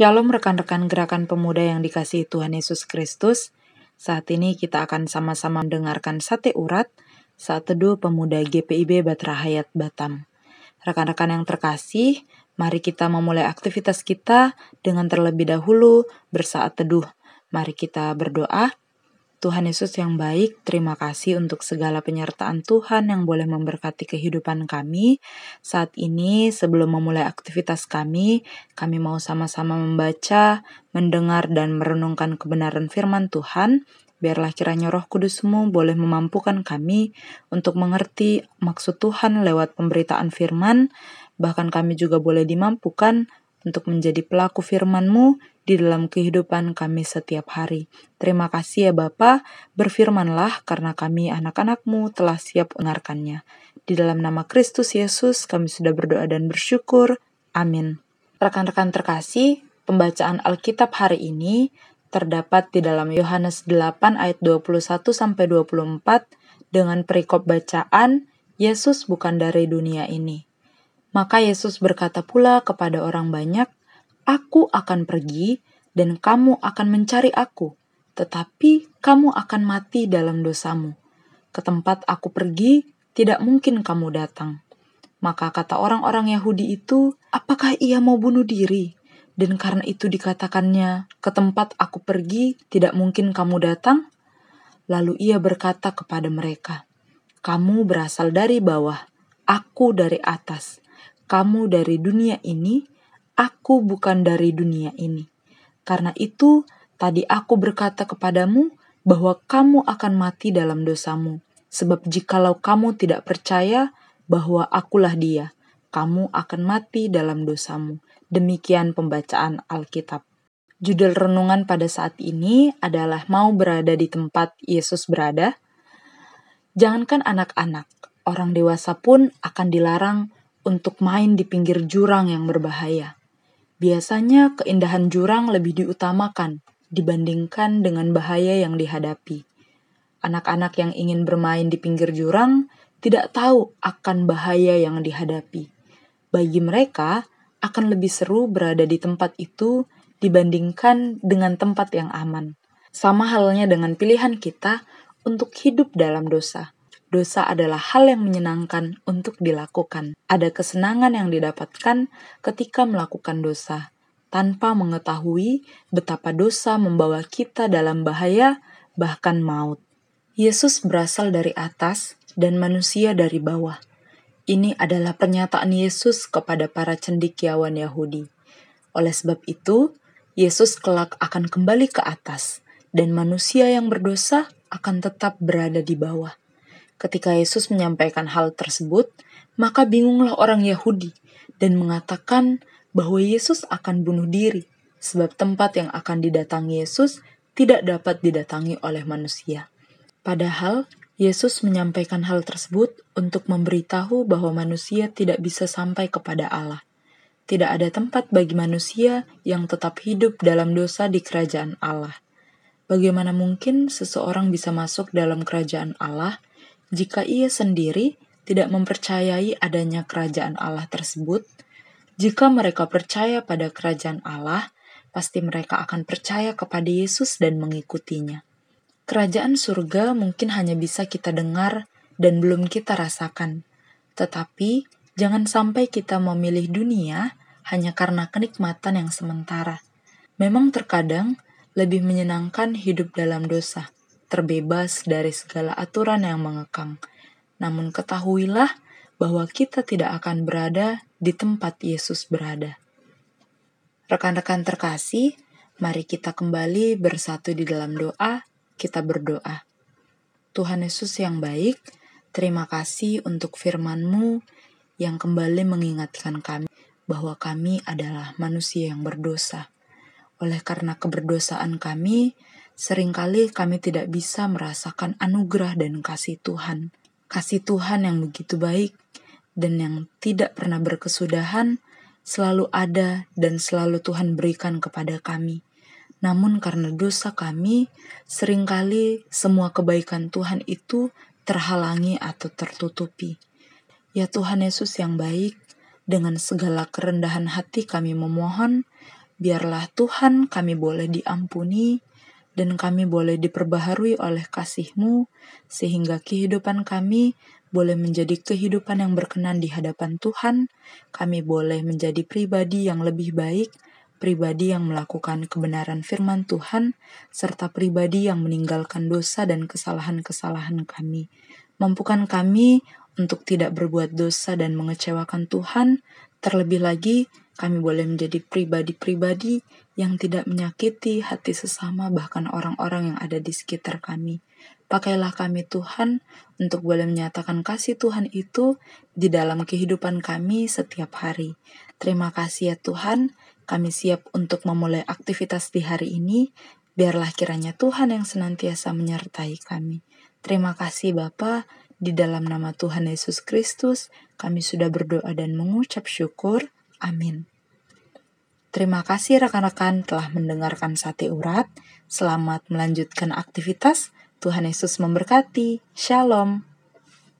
Shalom rekan-rekan gerakan pemuda yang dikasihi Tuhan Yesus Kristus. Saat ini kita akan sama-sama mendengarkan sate urat saat teduh pemuda GPIB Batra Hayat Batam. Rekan-rekan yang terkasih, mari kita memulai aktivitas kita dengan terlebih dahulu bersaat teduh. Mari kita berdoa. Tuhan Yesus yang baik, terima kasih untuk segala penyertaan Tuhan yang boleh memberkati kehidupan kami. Saat ini, sebelum memulai aktivitas kami, kami mau sama-sama membaca, mendengar, dan merenungkan kebenaran firman Tuhan. Biarlah kiranya roh kudusmu boleh memampukan kami untuk mengerti maksud Tuhan lewat pemberitaan firman, bahkan kami juga boleh dimampukan untuk menjadi pelaku firman-Mu di dalam kehidupan kami setiap hari. Terima kasih ya Bapa, berfirmanlah karena kami anak-anak-Mu telah siap mendengarkannya. Di dalam nama Kristus Yesus kami sudah berdoa dan bersyukur. Amin. Rekan-rekan terkasih, pembacaan Alkitab hari ini terdapat di dalam Yohanes 8 ayat 21 sampai 24 dengan perikop bacaan Yesus bukan dari dunia ini. Maka Yesus berkata pula kepada orang banyak, "Aku akan pergi, dan kamu akan mencari Aku, tetapi kamu akan mati dalam dosamu. Ke tempat Aku pergi, tidak mungkin kamu datang." Maka kata orang-orang Yahudi itu, "Apakah ia mau bunuh diri?" Dan karena itu dikatakannya, "Ke tempat Aku pergi, tidak mungkin kamu datang." Lalu ia berkata kepada mereka, "Kamu berasal dari bawah, Aku dari atas." kamu dari dunia ini, aku bukan dari dunia ini. Karena itu, tadi aku berkata kepadamu bahwa kamu akan mati dalam dosamu. Sebab jikalau kamu tidak percaya bahwa akulah dia, kamu akan mati dalam dosamu. Demikian pembacaan Alkitab. Judul renungan pada saat ini adalah mau berada di tempat Yesus berada. Jangankan anak-anak, orang dewasa pun akan dilarang untuk main di pinggir jurang yang berbahaya. Biasanya keindahan jurang lebih diutamakan dibandingkan dengan bahaya yang dihadapi. Anak-anak yang ingin bermain di pinggir jurang tidak tahu akan bahaya yang dihadapi. Bagi mereka, akan lebih seru berada di tempat itu dibandingkan dengan tempat yang aman. Sama halnya dengan pilihan kita untuk hidup dalam dosa dosa adalah hal yang menyenangkan untuk dilakukan. Ada kesenangan yang didapatkan ketika melakukan dosa, tanpa mengetahui betapa dosa membawa kita dalam bahaya, bahkan maut. Yesus berasal dari atas dan manusia dari bawah. Ini adalah pernyataan Yesus kepada para cendikiawan Yahudi. Oleh sebab itu, Yesus kelak akan kembali ke atas, dan manusia yang berdosa akan tetap berada di bawah. Ketika Yesus menyampaikan hal tersebut, maka bingunglah orang Yahudi dan mengatakan bahwa Yesus akan bunuh diri, sebab tempat yang akan didatangi Yesus tidak dapat didatangi oleh manusia. Padahal Yesus menyampaikan hal tersebut untuk memberitahu bahwa manusia tidak bisa sampai kepada Allah. Tidak ada tempat bagi manusia yang tetap hidup dalam dosa di kerajaan Allah. Bagaimana mungkin seseorang bisa masuk dalam kerajaan Allah jika ia sendiri tidak mempercayai adanya kerajaan Allah tersebut, jika mereka percaya pada kerajaan Allah, pasti mereka akan percaya kepada Yesus dan mengikutinya. Kerajaan surga mungkin hanya bisa kita dengar dan belum kita rasakan, tetapi jangan sampai kita memilih dunia hanya karena kenikmatan yang sementara. Memang terkadang lebih menyenangkan hidup dalam dosa terbebas dari segala aturan yang mengekang. Namun ketahuilah bahwa kita tidak akan berada di tempat Yesus berada. Rekan-rekan terkasih, mari kita kembali bersatu di dalam doa, kita berdoa. Tuhan Yesus yang baik, terima kasih untuk firman-Mu yang kembali mengingatkan kami bahwa kami adalah manusia yang berdosa. Oleh karena keberdosaan kami, Seringkali kami tidak bisa merasakan anugerah dan kasih Tuhan. Kasih Tuhan yang begitu baik dan yang tidak pernah berkesudahan selalu ada dan selalu Tuhan berikan kepada kami. Namun karena dosa kami, sering kali semua kebaikan Tuhan itu terhalangi atau tertutupi. Ya Tuhan Yesus yang baik, dengan segala kerendahan hati kami memohon, biarlah Tuhan kami boleh diampuni dan kami boleh diperbaharui oleh kasih-Mu sehingga kehidupan kami boleh menjadi kehidupan yang berkenan di hadapan Tuhan. Kami boleh menjadi pribadi yang lebih baik, pribadi yang melakukan kebenaran firman Tuhan, serta pribadi yang meninggalkan dosa dan kesalahan-kesalahan kami. Mampukan kami untuk tidak berbuat dosa dan mengecewakan Tuhan, terlebih lagi kami boleh menjadi pribadi-pribadi yang tidak menyakiti hati sesama, bahkan orang-orang yang ada di sekitar kami. Pakailah kami, Tuhan, untuk boleh menyatakan kasih Tuhan itu di dalam kehidupan kami setiap hari. Terima kasih, ya Tuhan. Kami siap untuk memulai aktivitas di hari ini. Biarlah kiranya Tuhan yang senantiasa menyertai kami. Terima kasih, Bapa. Di dalam nama Tuhan Yesus Kristus, kami sudah berdoa dan mengucap syukur. Amin. Terima kasih rekan-rekan telah mendengarkan sate urat. Selamat melanjutkan aktivitas. Tuhan Yesus memberkati. Shalom.